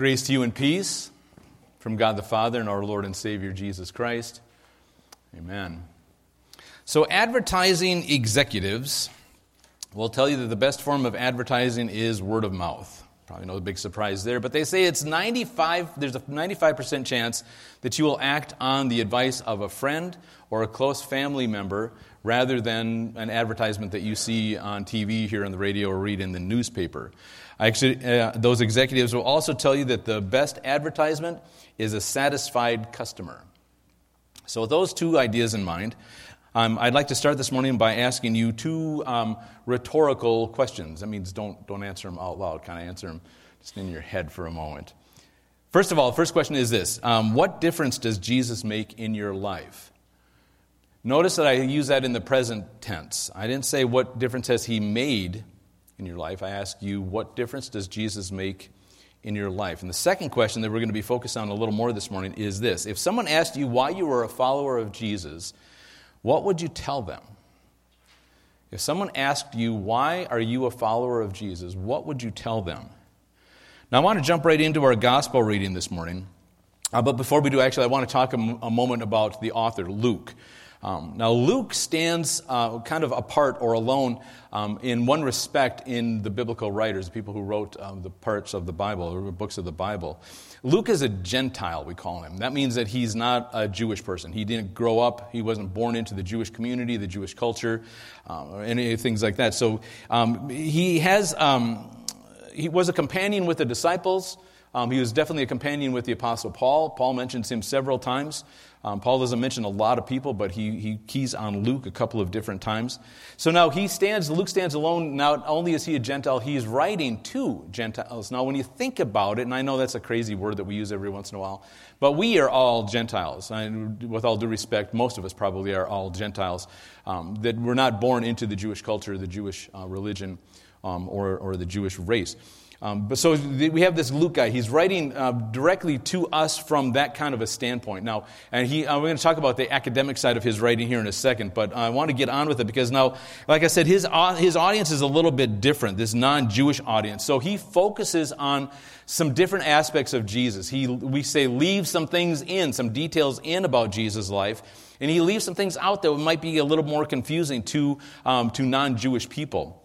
Grace to you and peace from God the Father and our Lord and Savior Jesus Christ. Amen. So, advertising executives will tell you that the best form of advertising is word of mouth. Probably no big surprise there, but they say it's 95, there's a 95% chance that you will act on the advice of a friend or a close family member rather than an advertisement that you see on TV, here on the radio, or read in the newspaper. Actually, uh, those executives will also tell you that the best advertisement is a satisfied customer. So, with those two ideas in mind, um, I'd like to start this morning by asking you two um, rhetorical questions. That means don't, don't answer them out loud, kind of answer them just in your head for a moment. First of all, the first question is this um, What difference does Jesus make in your life? Notice that I use that in the present tense. I didn't say what difference has he made in your life. I ask you, what difference does Jesus make in your life? And the second question that we're going to be focused on a little more this morning is this If someone asked you why you were a follower of Jesus, what would you tell them? If someone asked you, why are you a follower of Jesus, what would you tell them? Now, I want to jump right into our gospel reading this morning. Uh, but before we do, actually, I want to talk a, m- a moment about the author, Luke. Um, now, Luke stands uh, kind of apart or alone um, in one respect in the biblical writers, the people who wrote um, the parts of the Bible or books of the Bible. Luke is a Gentile, we call him. That means that he's not a Jewish person. He didn't grow up, he wasn't born into the Jewish community, the Jewish culture, uh, or any things like that. So um, he has, um, he was a companion with the disciples. Um, he was definitely a companion with the Apostle Paul. Paul mentions him several times. Um, Paul doesn't mention a lot of people, but he, he keys on Luke a couple of different times. So now he stands, Luke stands alone. Not only is he a Gentile, he's writing to Gentiles. Now, when you think about it, and I know that's a crazy word that we use every once in a while, but we are all Gentiles. And with all due respect, most of us probably are all Gentiles. Um, that we're not born into the Jewish culture, the Jewish uh, religion, um, or, or the Jewish race. Um, but so we have this Luke guy. He's writing uh, directly to us from that kind of a standpoint. Now, and he, uh, we're going to talk about the academic side of his writing here in a second, but I want to get on with it because now, like I said, his, uh, his audience is a little bit different, this non Jewish audience. So he focuses on some different aspects of Jesus. He, we say, leave some things in, some details in about Jesus' life, and he leaves some things out that might be a little more confusing to, um, to non Jewish people.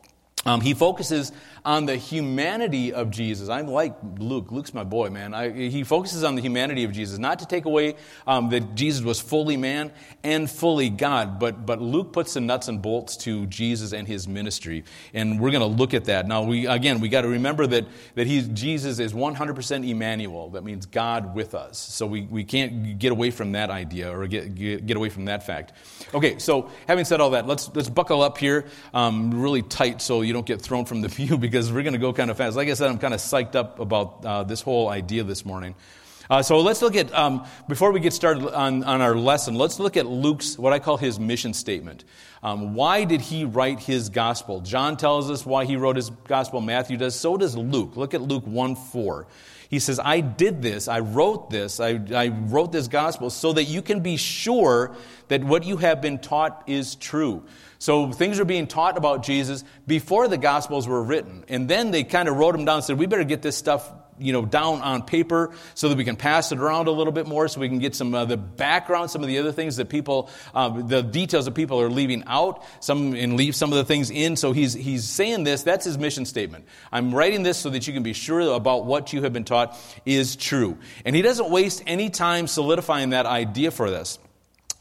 Um, he focuses on the humanity of Jesus. I'm like Luke. Luke's my boy, man. I, he focuses on the humanity of Jesus, not to take away um, that Jesus was fully man and fully God, but, but Luke puts the nuts and bolts to Jesus and his ministry. And we're going to look at that. Now, we, again, we got to remember that, that he's, Jesus is 100% Emmanuel. That means God with us. So we, we can't get away from that idea or get, get, get away from that fact. Okay, so having said all that, let's, let's buckle up here um, really tight so you don't get thrown from the pew because we're going to go kind of fast. Like I said, I'm kind of psyched up about uh, this whole idea this morning. Uh, so let's look at, um, before we get started on, on our lesson, let's look at Luke's, what I call his mission statement. Um, why did he write his gospel? John tells us why he wrote his gospel, Matthew does, so does Luke. Look at Luke 1 4. He says, I did this, I wrote this, I, I wrote this gospel so that you can be sure that what you have been taught is true. So things are being taught about Jesus before the Gospels were written. And then they kind of wrote them down and said, we better get this stuff you know, down on paper so that we can pass it around a little bit more so we can get some of the background, some of the other things that people, um, the details that people are leaving out, some, and leave some of the things in. So he's, he's saying this, that's his mission statement. I'm writing this so that you can be sure about what you have been taught is true. And he doesn't waste any time solidifying that idea for this.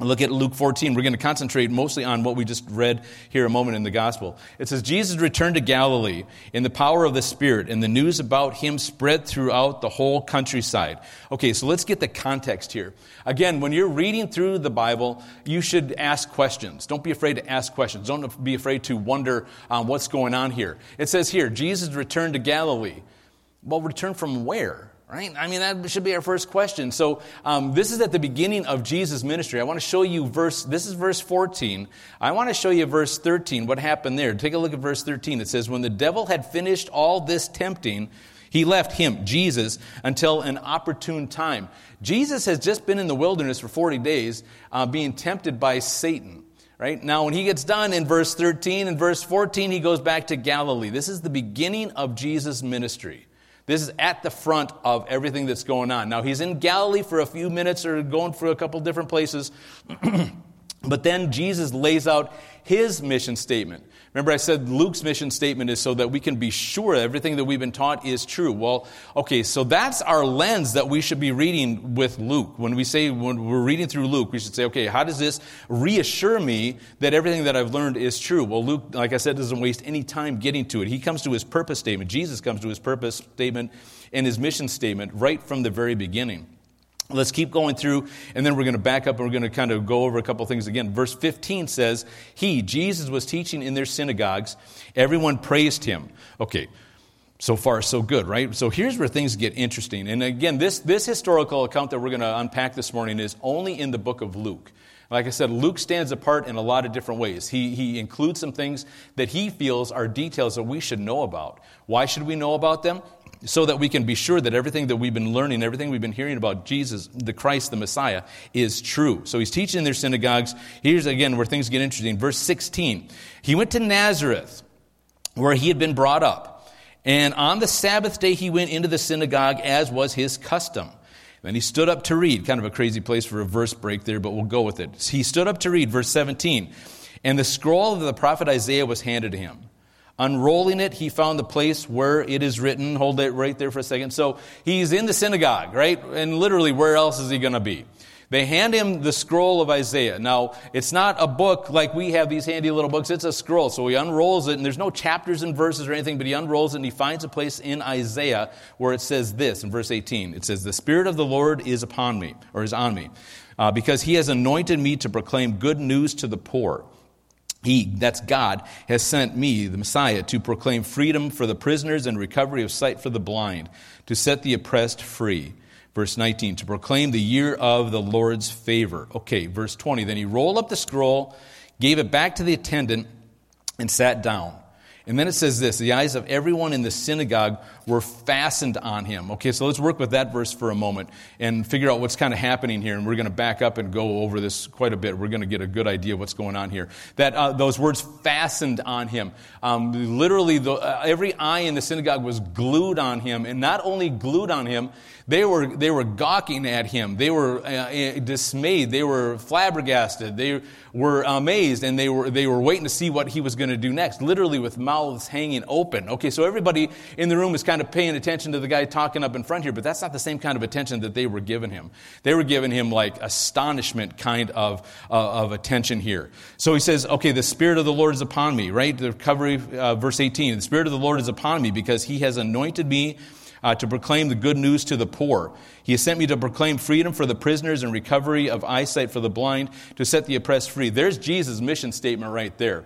Look at Luke 14. We're going to concentrate mostly on what we just read here a moment in the gospel. It says, Jesus returned to Galilee in the power of the Spirit, and the news about him spread throughout the whole countryside. Okay, so let's get the context here. Again, when you're reading through the Bible, you should ask questions. Don't be afraid to ask questions. Don't be afraid to wonder um, what's going on here. It says here, Jesus returned to Galilee. Well, return from where? Right? I mean, that should be our first question. So, um, this is at the beginning of Jesus' ministry. I want to show you verse, this is verse 14. I want to show you verse 13, what happened there. Take a look at verse 13. It says, When the devil had finished all this tempting, he left him, Jesus, until an opportune time. Jesus has just been in the wilderness for 40 days, uh, being tempted by Satan. Right? Now, when he gets done in verse 13 and verse 14, he goes back to Galilee. This is the beginning of Jesus' ministry. This is at the front of everything that's going on. Now, he's in Galilee for a few minutes or going for a couple different places. but then Jesus lays out his mission statement. Remember, I said Luke's mission statement is so that we can be sure everything that we've been taught is true. Well, okay, so that's our lens that we should be reading with Luke. When we say, when we're reading through Luke, we should say, okay, how does this reassure me that everything that I've learned is true? Well, Luke, like I said, doesn't waste any time getting to it. He comes to his purpose statement. Jesus comes to his purpose statement and his mission statement right from the very beginning. Let's keep going through, and then we're going to back up and we're going to kind of go over a couple things again. Verse 15 says, He, Jesus, was teaching in their synagogues. Everyone praised him. Okay, so far, so good, right? So here's where things get interesting. And again, this, this historical account that we're going to unpack this morning is only in the book of Luke. Like I said, Luke stands apart in a lot of different ways. He, he includes some things that he feels are details that we should know about. Why should we know about them? So that we can be sure that everything that we've been learning, everything we've been hearing about Jesus, the Christ, the Messiah, is true. So he's teaching in their synagogues. Here's again where things get interesting. Verse 16. He went to Nazareth, where he had been brought up. And on the Sabbath day, he went into the synagogue as was his custom. Then he stood up to read. Kind of a crazy place for a verse break there, but we'll go with it. He stood up to read, verse 17. And the scroll of the prophet Isaiah was handed to him. Unrolling it, he found the place where it is written. Hold it right there for a second. So he's in the synagogue, right? And literally, where else is he going to be? They hand him the scroll of Isaiah. Now, it's not a book like we have these handy little books. It's a scroll. So he unrolls it, and there's no chapters and verses or anything, but he unrolls it and he finds a place in Isaiah where it says this in verse 18. It says, The Spirit of the Lord is upon me, or is on me, uh, because he has anointed me to proclaim good news to the poor. He, that's God, has sent me, the Messiah, to proclaim freedom for the prisoners and recovery of sight for the blind, to set the oppressed free. Verse 19, to proclaim the year of the Lord's favor. Okay, verse 20, then he rolled up the scroll, gave it back to the attendant, and sat down. And then it says this the eyes of everyone in the synagogue were fastened on him. Okay, so let's work with that verse for a moment and figure out what's kind of happening here. And we're going to back up and go over this quite a bit. We're going to get a good idea of what's going on here. That uh, those words fastened on him. Um, literally, the, uh, every eye in the synagogue was glued on him. And not only glued on him, they were, they were gawking at him. They were uh, uh, dismayed. They were flabbergasted. They were amazed and they were, they were waiting to see what he was going to do next, literally with mouths hanging open. Okay, so everybody in the room is kind of paying attention to the guy talking up in front here, but that's not the same kind of attention that they were giving him. They were giving him like astonishment kind of, uh, of attention here. So he says, okay, the Spirit of the Lord is upon me, right? The recovery, uh, verse 18. The Spirit of the Lord is upon me because he has anointed me uh, to proclaim the good news to the poor. He has sent me to proclaim freedom for the prisoners and recovery of eyesight for the blind, to set the oppressed free. There's Jesus' mission statement right there.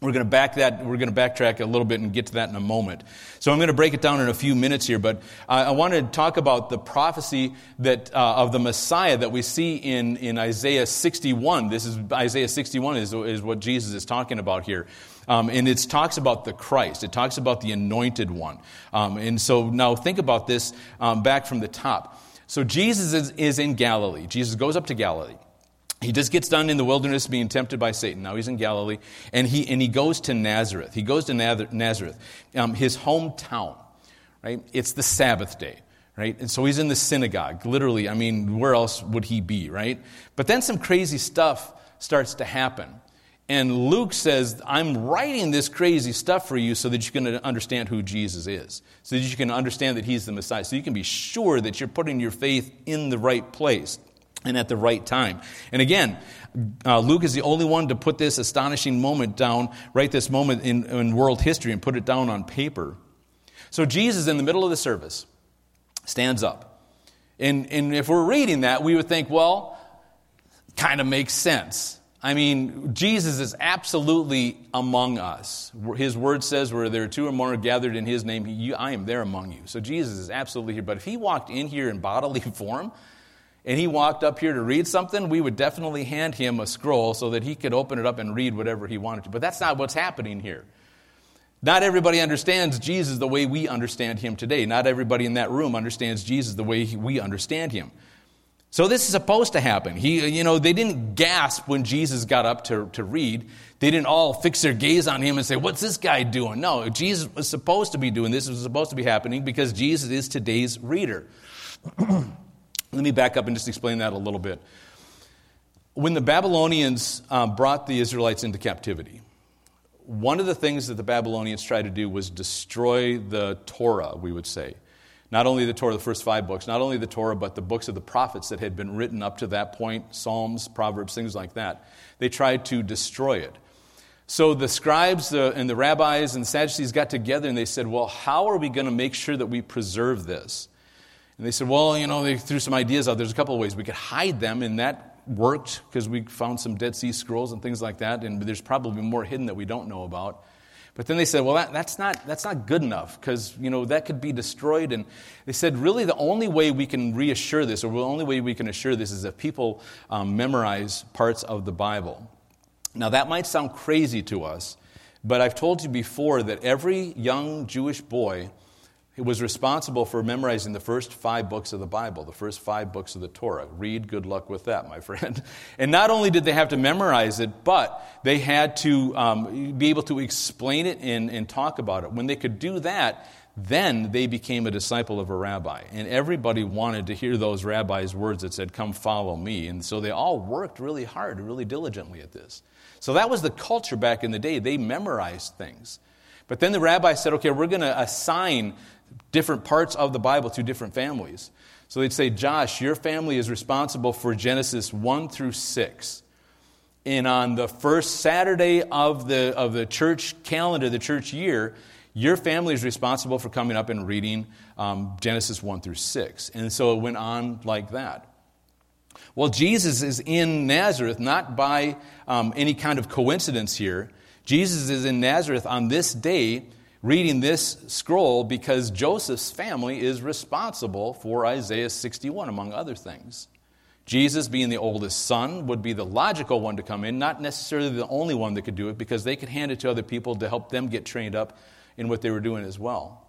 We're going to back that. We're going to backtrack a little bit and get to that in a moment. So I'm going to break it down in a few minutes here, but I, I want to talk about the prophecy that uh, of the Messiah that we see in, in Isaiah 61. This is Isaiah 61 is, is what Jesus is talking about here. Um, and it talks about the Christ. It talks about the anointed one. Um, and so now think about this um, back from the top. So Jesus is, is in Galilee. Jesus goes up to Galilee. He just gets done in the wilderness being tempted by Satan. Now he's in Galilee. And he, and he goes to Nazareth. He goes to Nazareth, um, his hometown, right? It's the Sabbath day right? And so he's in the synagogue, literally. I mean, where else would he be, right? But then some crazy stuff starts to happen. And Luke says, I'm writing this crazy stuff for you so that you can understand who Jesus is, so that you can understand that he's the Messiah, so you can be sure that you're putting your faith in the right place and at the right time. And again, uh, Luke is the only one to put this astonishing moment down, write this moment in, in world history and put it down on paper. So Jesus, in the middle of the service, stands up. And, and if we're reading that, we would think, well, kind of makes sense. I mean, Jesus is absolutely among us. His word says, where there are two or more gathered in his name, I am there among you. So Jesus is absolutely here. But if he walked in here in bodily form, and he walked up here to read something, we would definitely hand him a scroll so that he could open it up and read whatever he wanted to. But that's not what's happening here. Not everybody understands Jesus the way we understand him today. Not everybody in that room understands Jesus the way we understand him. So this is supposed to happen. He, you know, they didn't gasp when Jesus got up to, to read. They didn't all fix their gaze on him and say, What's this guy doing? No, Jesus was supposed to be doing this. It was supposed to be happening because Jesus is today's reader. Let me back up and just explain that a little bit. When the Babylonians um, brought the Israelites into captivity, one of the things that the Babylonians tried to do was destroy the Torah, we would say. Not only the Torah, the first five books, not only the Torah, but the books of the prophets that had been written up to that point Psalms, Proverbs, things like that. They tried to destroy it. So the scribes and the rabbis and the Sadducees got together and they said, Well, how are we going to make sure that we preserve this? And they said, Well, you know, they threw some ideas out. There's a couple of ways. We could hide them, and that worked because we found some Dead Sea Scrolls and things like that, and there's probably more hidden that we don't know about. But then they said, well, that, that's, not, that's not good enough because, you know, that could be destroyed. And they said, really, the only way we can reassure this, or the only way we can assure this, is if people um, memorize parts of the Bible. Now, that might sound crazy to us, but I've told you before that every young Jewish boy was responsible for memorizing the first five books of the Bible, the first five books of the Torah. Read, good luck with that, my friend. And not only did they have to memorize it, but they had to um, be able to explain it and, and talk about it. When they could do that, then they became a disciple of a rabbi. And everybody wanted to hear those rabbis' words that said, Come follow me. And so they all worked really hard, really diligently at this. So that was the culture back in the day. They memorized things. But then the rabbi said, Okay, we're going to assign different parts of the Bible to different families. So they'd say, Josh, your family is responsible for Genesis 1 through 6. And on the first Saturday of the, of the church calendar, the church year, your family is responsible for coming up and reading um, Genesis 1 through 6. And so it went on like that. Well, Jesus is in Nazareth not by um, any kind of coincidence here. Jesus is in Nazareth on this day reading this scroll because Joseph's family is responsible for Isaiah 61, among other things. Jesus, being the oldest son, would be the logical one to come in, not necessarily the only one that could do it, because they could hand it to other people to help them get trained up in what they were doing as well.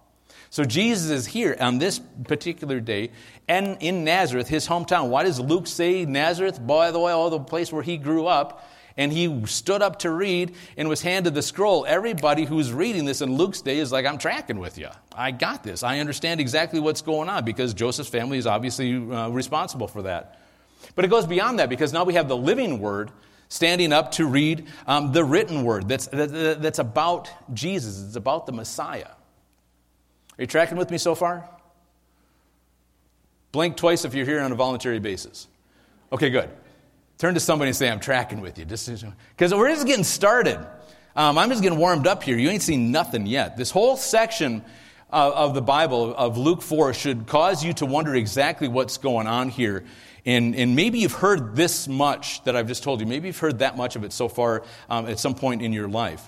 So Jesus is here on this particular day and in Nazareth, his hometown. Why does Luke say Nazareth? By the way, all the place where he grew up and he stood up to read and was handed the scroll. Everybody who's reading this in Luke's day is like, I'm tracking with you. I got this. I understand exactly what's going on because Joseph's family is obviously uh, responsible for that. But it goes beyond that because now we have the living word standing up to read um, the written word that's, that, that's about Jesus, it's about the Messiah. Are you tracking with me so far? Blink twice if you're here on a voluntary basis. Okay, good. Turn to somebody and say, I'm tracking with you. Because we're just getting started. Um, I'm just getting warmed up here. You ain't seen nothing yet. This whole section uh, of the Bible, of Luke 4, should cause you to wonder exactly what's going on here. And, and maybe you've heard this much that I've just told you. Maybe you've heard that much of it so far um, at some point in your life.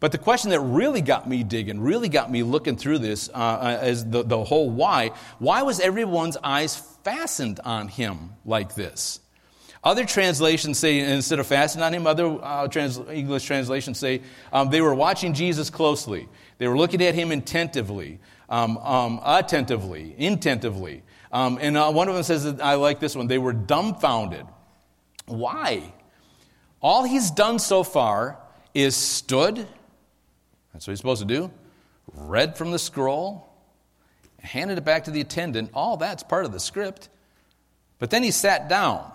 But the question that really got me digging, really got me looking through this, uh, uh is the, the whole why. Why was everyone's eyes fastened on him like this? Other translations say, instead of fasting on him, other uh, trans- English translations say um, they were watching Jesus closely. They were looking at him attentively, um, um, attentively, intentively. Um, and uh, one of them says, I like this one, they were dumbfounded. Why? All he's done so far is stood, that's what he's supposed to do, read from the scroll, handed it back to the attendant. All that's part of the script. But then he sat down.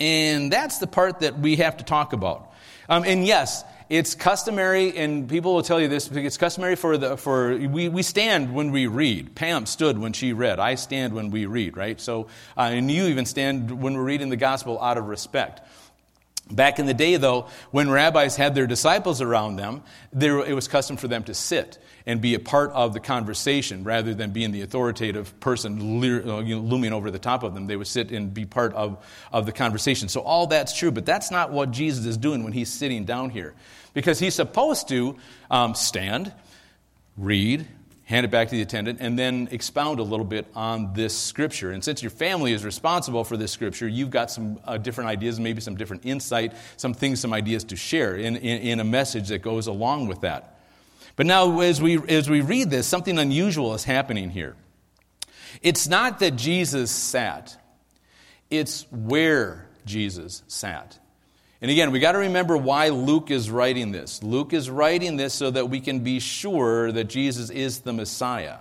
And that's the part that we have to talk about. Um, and yes, it's customary, and people will tell you this, it's customary for the, for, we, we stand when we read. Pam stood when she read. I stand when we read, right? So, uh, and you even stand when we're reading the gospel out of respect. Back in the day, though, when rabbis had their disciples around them, there, it was custom for them to sit and be a part of the conversation rather than being the authoritative person uh, looming over the top of them. They would sit and be part of, of the conversation. So, all that's true, but that's not what Jesus is doing when he's sitting down here. Because he's supposed to um, stand, read, hand it back to the attendant, and then expound a little bit on this scripture. And since your family is responsible for this scripture, you've got some uh, different ideas, maybe some different insight, some things, some ideas to share in, in, in, a message that goes along with that. But now, as we, as we read this, something unusual is happening here. It's not that Jesus sat it's where Jesus sat. And again, we got to remember why Luke is writing this. Luke is writing this so that we can be sure that Jesus is the Messiah.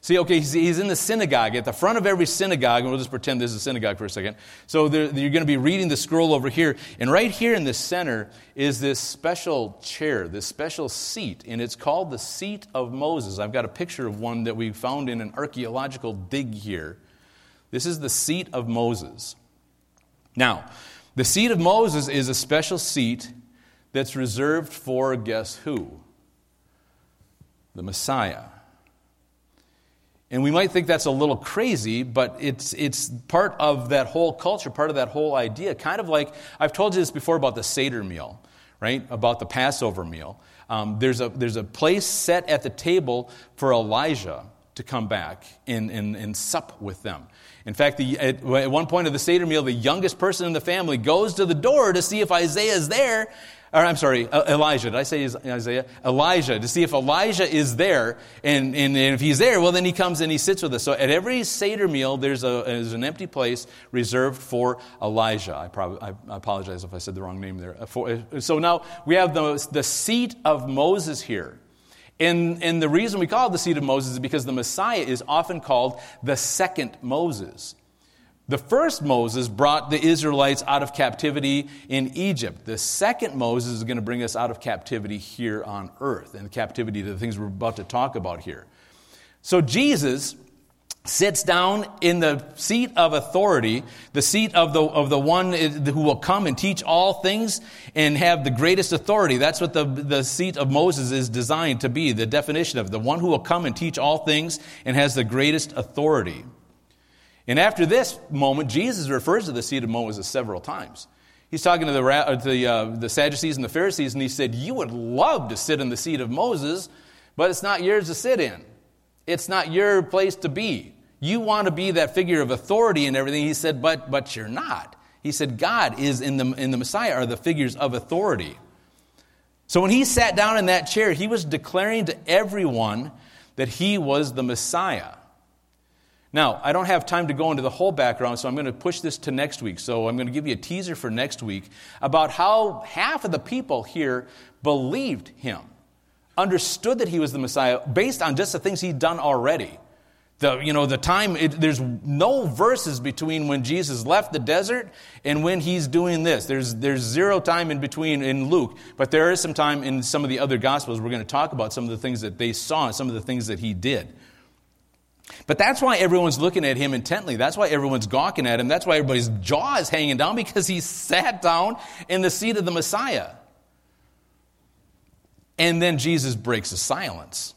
See, okay, he's, in the synagogue, at the front of every synagogue, and we'll just pretend this is a synagogue for a second. So you're going to be reading the scroll over here, and right here in the center is this special chair, this special seat, and it's called the seat of Moses. I've got a picture of one that we found in an archaeological dig here. This is the seat of Moses. Now, the seat of Moses is a special seat that's reserved for guess who? The Messiah. And we might think that's a little crazy, but it's, it's part of that whole culture, part of that whole idea. Kind of like I've told you this before about the Seder meal, right? About the Passover meal. Um, there's, a, there's a place set at the table for Elijah to come back and, and, and sup with them. In fact, the, at, at one point of the Seder meal, the youngest person in the family goes to the door to see if Isaiah is there, or I'm sorry, Elijah. Did I say Isaiah? Elijah, to see if Elijah is there. And, and, and, if he's there, well, then he comes and he sits with us. So at every Seder meal, there's, a, there's an empty place reserved for Elijah. I, probably, I apologize if I said the wrong name there. So now we have the, the seat of Moses here. And, and the reason we call it the seed of Moses is because the Messiah is often called the second Moses. The first Moses brought the Israelites out of captivity in Egypt. The second Moses is going to bring us out of captivity here on earth, and captivity to the things we're about to talk about here. So Jesus sits down in the seat of authority, the seat of the, of the one who will come and teach all things and have the greatest authority. That's what the, the seat of Moses is designed to be, the definition of the one who will come and teach all things and has the greatest authority. And after this moment, Jesus refers to the seat of Moses several times. He's talking to the, the, uh, the Sadducees and the Pharisees, and he said, You would love to sit in the seat of Moses, but it's not yours to sit in. It's not your place to be. You want to be that figure of authority and everything. He said, But, but you're not. He said, God is in the, in the Messiah are the figures of authority. So when he sat down in that chair, he was declaring to everyone that he was the Messiah. Now, I don't have time to go into the whole background, so I'm going to push this to next week. So I'm going to give you a teaser for next week about how half of the people here believed him, understood that he was the Messiah based on just the things he'd done already. The, you know, the time, it, there's no verses between when Jesus left the desert and when he's doing this. There's, there's zero time in between in Luke, but there is some time in some of the other Gospels. We're going to talk about some of the things that they saw and some of the things that he did. But that's why everyone's looking at him intently. That's why everyone's gawking at him. That's why everybody's jaw is hanging down because he sat down in the seat of the Messiah. And then Jesus breaks the silence.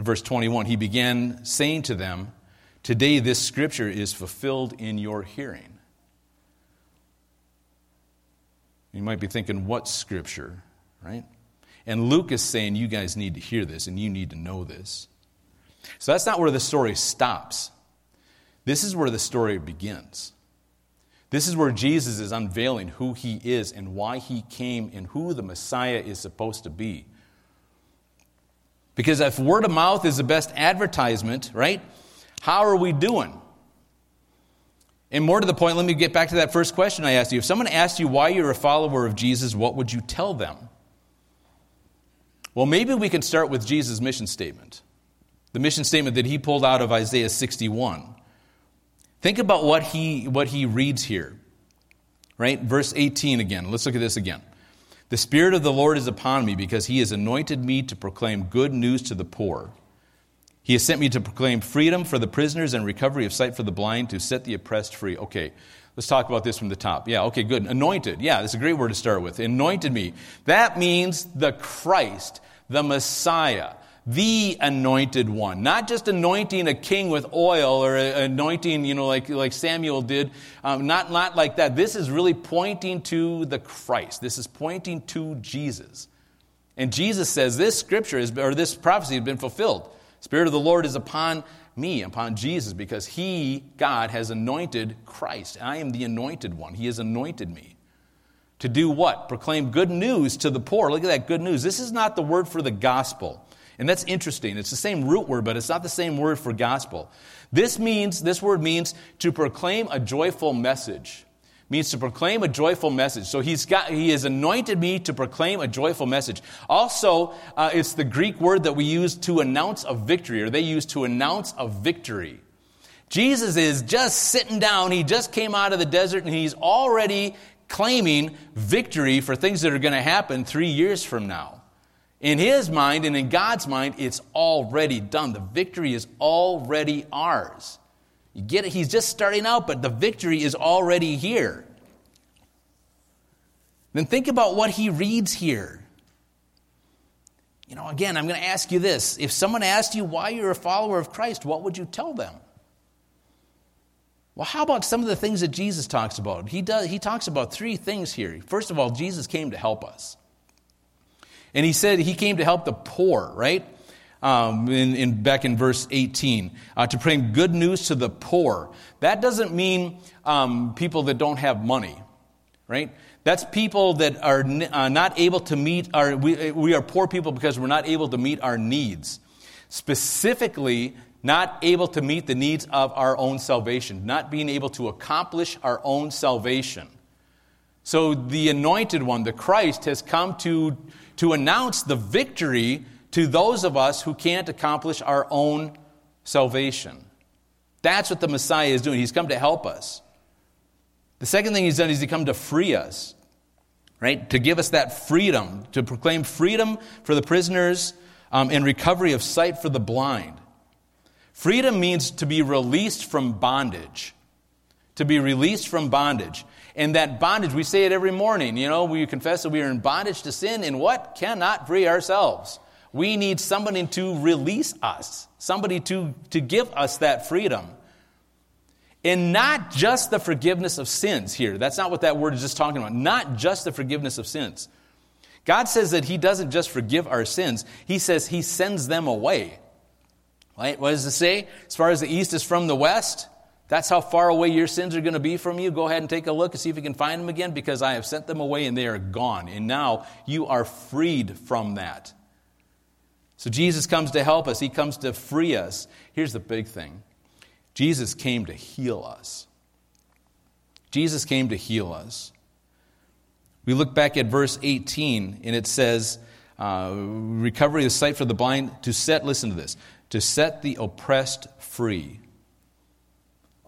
In verse 21, he began saying to them, Today this scripture is fulfilled in your hearing. You might be thinking, What scripture? Right? And Luke is saying, You guys need to hear this and you need to know this. So that's not where the story stops. This is where the story begins. This is where Jesus is unveiling who he is and why he came and who the Messiah is supposed to be. Because if word of mouth is the best advertisement, right? How are we doing? And more to the point, let me get back to that first question I asked you. If someone asked you why you're a follower of Jesus, what would you tell them? Well, maybe we can start with Jesus' mission statement the mission statement that he pulled out of Isaiah 61. Think about what he, what he reads here. Right? Verse 18 again. Let's look at this again. The Spirit of the Lord is upon me because he has anointed me to proclaim good news to the poor. He has sent me to proclaim freedom for the prisoners and recovery of sight for the blind, to set the oppressed free. Okay, let's talk about this from the top. Yeah, okay, good. Anointed. Yeah, that's a great word to start with. Anointed me. That means the Christ, the Messiah the anointed one. Not just anointing a king with oil or anointing, you know, like, like Samuel did. Um, not, not like that. This is really pointing to the Christ. This is pointing to Jesus. And Jesus says this scripture is, or this prophecy has been fulfilled. Spirit of the Lord is upon me, upon Jesus, because he, God, has anointed Christ. I am the anointed one. He has anointed me. To do what? Proclaim good news to the poor. Look at that good news. This is not the word for the gospel. And that's interesting. It's the same root word, but it's not the same word for gospel. This means, this word means to proclaim a joyful message. Means to proclaim a joyful message. So he's got, he has anointed me to proclaim a joyful message. Also, uh, it's the Greek word that we use to announce a victory, or they use to announce a victory. Jesus is just sitting down. He just came out of the desert and he's already claiming victory for things that are going to happen three years from now. In his mind and in God's mind, it's already done. The victory is already ours. You get it? He's just starting out, but the victory is already here. Then think about what he reads here. You know, again, I'm going to ask you this. If someone asked you why you're a follower of Christ, what would you tell them? Well, how about some of the things that Jesus talks about? He, does, he talks about three things here. First of all, Jesus came to help us. And he said he came to help the poor, right? Um, in, in, back in verse 18, uh, to bring good news to the poor. That doesn't mean um, people that don't have money, right? That's people that are uh, not able to meet our, we, we are poor people because we're not able to meet our needs. Specifically, not able to meet the needs of our own salvation, not being able to accomplish our own salvation. So the anointed one, the Christ, has come to, to announce the victory to those of us who can't accomplish our own salvation. That's what the Messiah is doing. He's come to help us. The second thing he's done is he come to free us, right? To give us that freedom, to proclaim freedom for the prisoners um, and recovery of sight for the blind. Freedom means to be released from bondage. To be released from bondage. And that bondage, we say it every morning, you know, we confess that we are in bondage to sin and what? Cannot free ourselves. We need somebody to release us, somebody to, to give us that freedom. And not just the forgiveness of sins here. That's not what that word is just talking about. Not just the forgiveness of sins. God says that He doesn't just forgive our sins, He says He sends them away. Right? What does it say? As far as the east is from the west, that's how far away your sins are going to be from you. Go ahead and take a look and see if you can find them again because I have sent them away and they are gone. And now you are freed from that. So Jesus comes to help us, He comes to free us. Here's the big thing Jesus came to heal us. Jesus came to heal us. We look back at verse 18 and it says, uh, recovery of sight for the blind to set, listen to this, to set the oppressed free.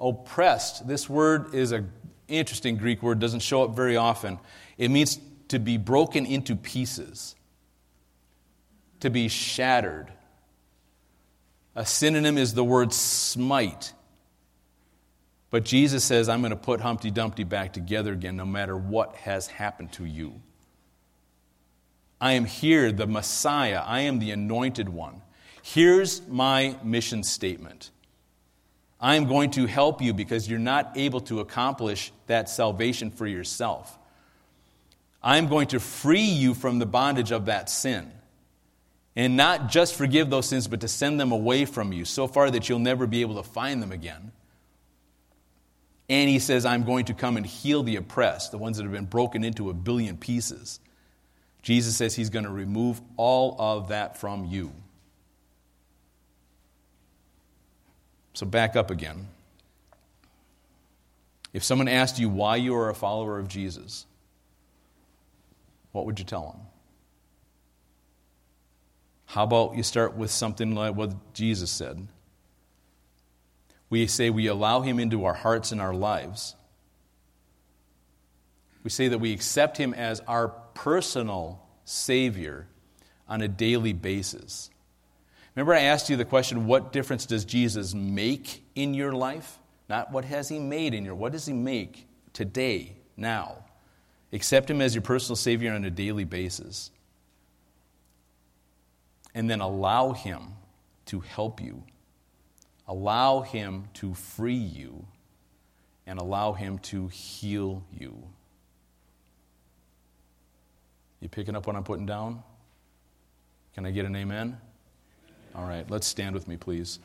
Oppressed, this word is an interesting Greek word, doesn't show up very often. It means to be broken into pieces, to be shattered. A synonym is the word smite. But Jesus says, I'm going to put Humpty Dumpty back together again no matter what has happened to you. I am here, the Messiah. I am the anointed one. Here's my mission statement I am going to help you because you're not able to accomplish that salvation for yourself. I am going to free you from the bondage of that sin. And not just forgive those sins, but to send them away from you so far that you'll never be able to find them again. And he says, I'm going to come and heal the oppressed, the ones that have been broken into a billion pieces. Jesus says he's going to remove all of that from you. So back up again. If someone asked you why you are a follower of Jesus, what would you tell them? How about you start with something like what Jesus said? We say we allow him into our hearts and our lives. We say that we accept him as our personal Savior on a daily basis. Remember, I asked you the question what difference does Jesus make in your life? Not what has he made in your what does he make today, now? Accept him as your personal Savior on a daily basis. And then allow him to help you. Allow him to free you. And allow him to heal you. You picking up what I'm putting down? Can I get an amen? All right, let's stand with me, please.